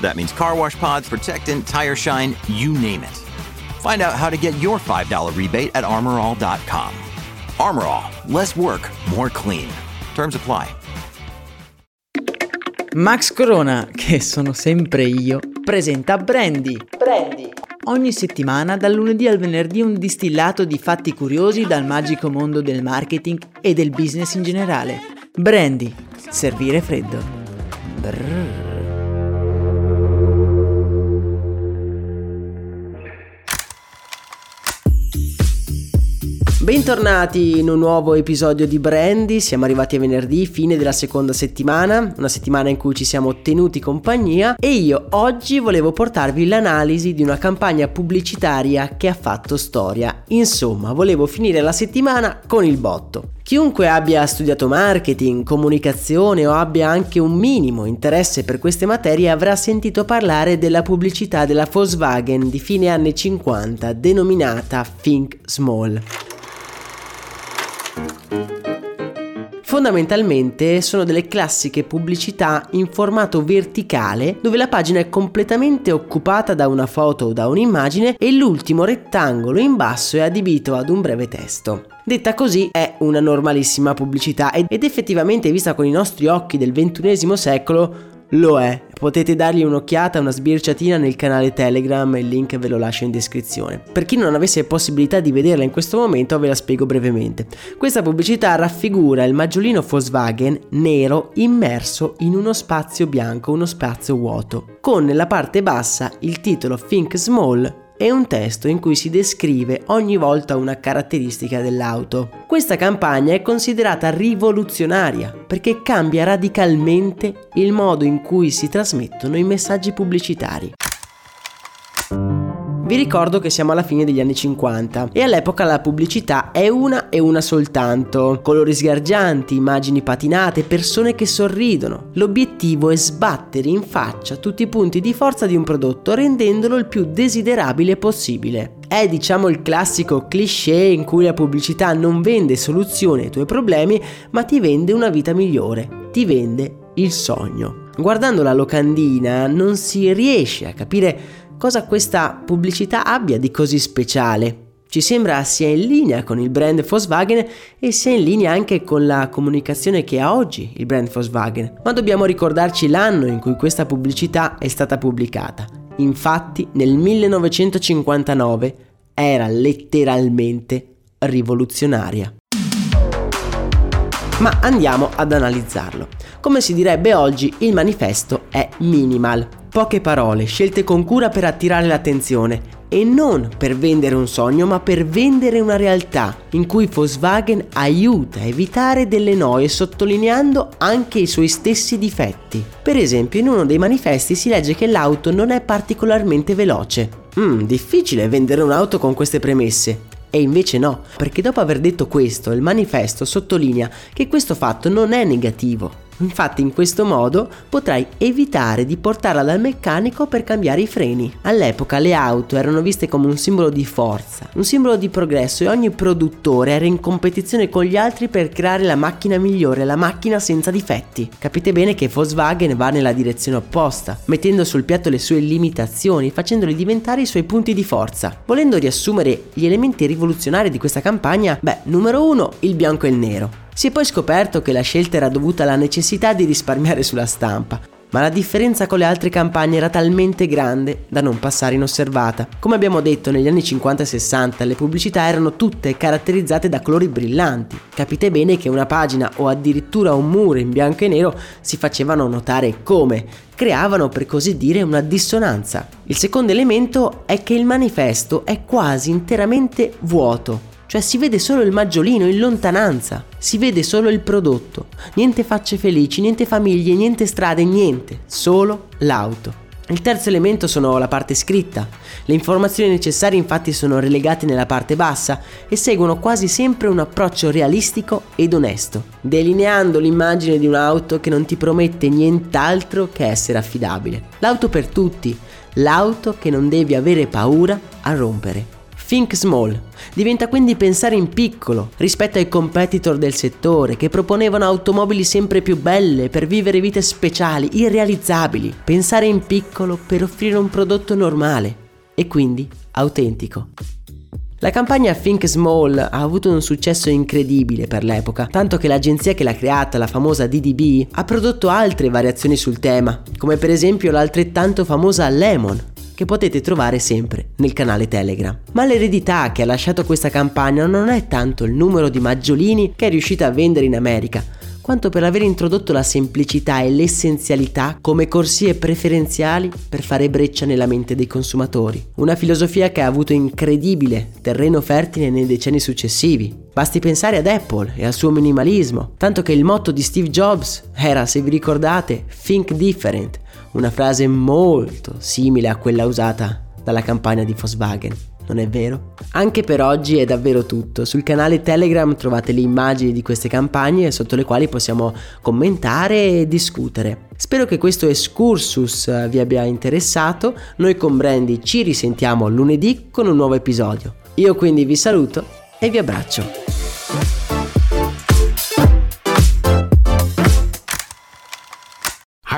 That means car wash pods, protectant, tire shine, you name it. Find out how to get your $5 rebate at armorall.com. Armorall, less work, more clean. Terms apply. Max Corona, che sono sempre io, presenta Brandy. Brandy. Ogni settimana, dal lunedì al venerdì, un distillato di fatti curiosi dal magico mondo del marketing e del business in generale. Brandy. Servire freddo. Brrr. Bentornati in un nuovo episodio di Brandy, siamo arrivati a venerdì, fine della seconda settimana, una settimana in cui ci siamo tenuti compagnia e io oggi volevo portarvi l'analisi di una campagna pubblicitaria che ha fatto storia. Insomma, volevo finire la settimana con il botto. Chiunque abbia studiato marketing, comunicazione o abbia anche un minimo interesse per queste materie avrà sentito parlare della pubblicità della Volkswagen di fine anni 50 denominata Think Small. Fondamentalmente sono delle classiche pubblicità in formato verticale dove la pagina è completamente occupata da una foto o da un'immagine e l'ultimo rettangolo in basso è adibito ad un breve testo. Detta così è una normalissima pubblicità ed effettivamente vista con i nostri occhi del XXI secolo lo è, potete dargli un'occhiata, una sbirciatina nel canale Telegram, il link ve lo lascio in descrizione. Per chi non avesse possibilità di vederla in questo momento ve la spiego brevemente. Questa pubblicità raffigura il maggiolino Volkswagen nero immerso in uno spazio bianco, uno spazio vuoto, con nella parte bassa il titolo Think Small è un testo in cui si descrive ogni volta una caratteristica dell'auto. Questa campagna è considerata rivoluzionaria perché cambia radicalmente il modo in cui si trasmettono i messaggi pubblicitari. Vi ricordo che siamo alla fine degli anni 50 e all'epoca la pubblicità è una e una soltanto. Colori sgargianti, immagini patinate, persone che sorridono. L'obiettivo è sbattere in faccia tutti i punti di forza di un prodotto rendendolo il più desiderabile possibile. È diciamo il classico cliché in cui la pubblicità non vende soluzioni ai tuoi problemi ma ti vende una vita migliore, ti vende il sogno. Guardando la locandina non si riesce a capire cosa questa pubblicità abbia di così speciale. Ci sembra sia in linea con il brand Volkswagen e sia in linea anche con la comunicazione che ha oggi il brand Volkswagen, ma dobbiamo ricordarci l'anno in cui questa pubblicità è stata pubblicata. Infatti nel 1959 era letteralmente rivoluzionaria. Ma andiamo ad analizzarlo. Come si direbbe oggi, il manifesto è minimal. Poche parole, scelte con cura per attirare l'attenzione e non per vendere un sogno, ma per vendere una realtà in cui Volkswagen aiuta a evitare delle noie sottolineando anche i suoi stessi difetti. Per esempio, in uno dei manifesti si legge che l'auto non è particolarmente veloce. Mmm, difficile vendere un'auto con queste premesse. E invece no, perché dopo aver detto questo, il manifesto sottolinea che questo fatto non è negativo, Infatti in questo modo potrai evitare di portarla dal meccanico per cambiare i freni. All'epoca le auto erano viste come un simbolo di forza, un simbolo di progresso e ogni produttore era in competizione con gli altri per creare la macchina migliore, la macchina senza difetti. Capite bene che Volkswagen va nella direzione opposta, mettendo sul piatto le sue limitazioni, facendoli diventare i suoi punti di forza. Volendo riassumere gli elementi rivoluzionari di questa campagna, beh, numero uno, il bianco e il nero. Si è poi scoperto che la scelta era dovuta alla necessità di risparmiare sulla stampa, ma la differenza con le altre campagne era talmente grande da non passare inosservata. Come abbiamo detto, negli anni 50 e 60 le pubblicità erano tutte caratterizzate da colori brillanti. Capite bene che una pagina o addirittura un muro in bianco e nero si facevano notare come creavano per così dire una dissonanza. Il secondo elemento è che il manifesto è quasi interamente vuoto, cioè si vede solo il maggiolino in lontananza, si vede solo il prodotto, niente facce felici, niente famiglie, niente strade, niente, solo l'auto. Il terzo elemento sono la parte scritta. Le informazioni necessarie infatti sono relegate nella parte bassa e seguono quasi sempre un approccio realistico ed onesto, delineando l'immagine di un'auto che non ti promette nient'altro che essere affidabile. L'auto per tutti, l'auto che non devi avere paura a rompere. Think small. Diventa quindi pensare in piccolo rispetto ai competitor del settore che proponevano automobili sempre più belle per vivere vite speciali, irrealizzabili. Pensare in piccolo per offrire un prodotto normale e quindi autentico. La campagna Think Small ha avuto un successo incredibile per l'epoca, tanto che l'agenzia che l'ha creata, la famosa DDB, ha prodotto altre variazioni sul tema, come per esempio l'altrettanto famosa Lemon, che potete trovare sempre nel canale Telegram. Ma l'eredità che ha lasciato questa campagna non è tanto il numero di maggiolini che è riuscita a vendere in America, quanto per aver introdotto la semplicità e l'essenzialità come corsie preferenziali per fare breccia nella mente dei consumatori. Una filosofia che ha avuto incredibile terreno fertile nei decenni successivi. Basti pensare ad Apple e al suo minimalismo, tanto che il motto di Steve Jobs era, se vi ricordate, Think Different, una frase molto simile a quella usata dalla campagna di Volkswagen. Non è vero? Anche per oggi è davvero tutto. Sul canale Telegram trovate le immagini di queste campagne sotto le quali possiamo commentare e discutere. Spero che questo excursus vi abbia interessato. Noi con Brandy ci risentiamo lunedì con un nuovo episodio. Io quindi vi saluto e vi abbraccio.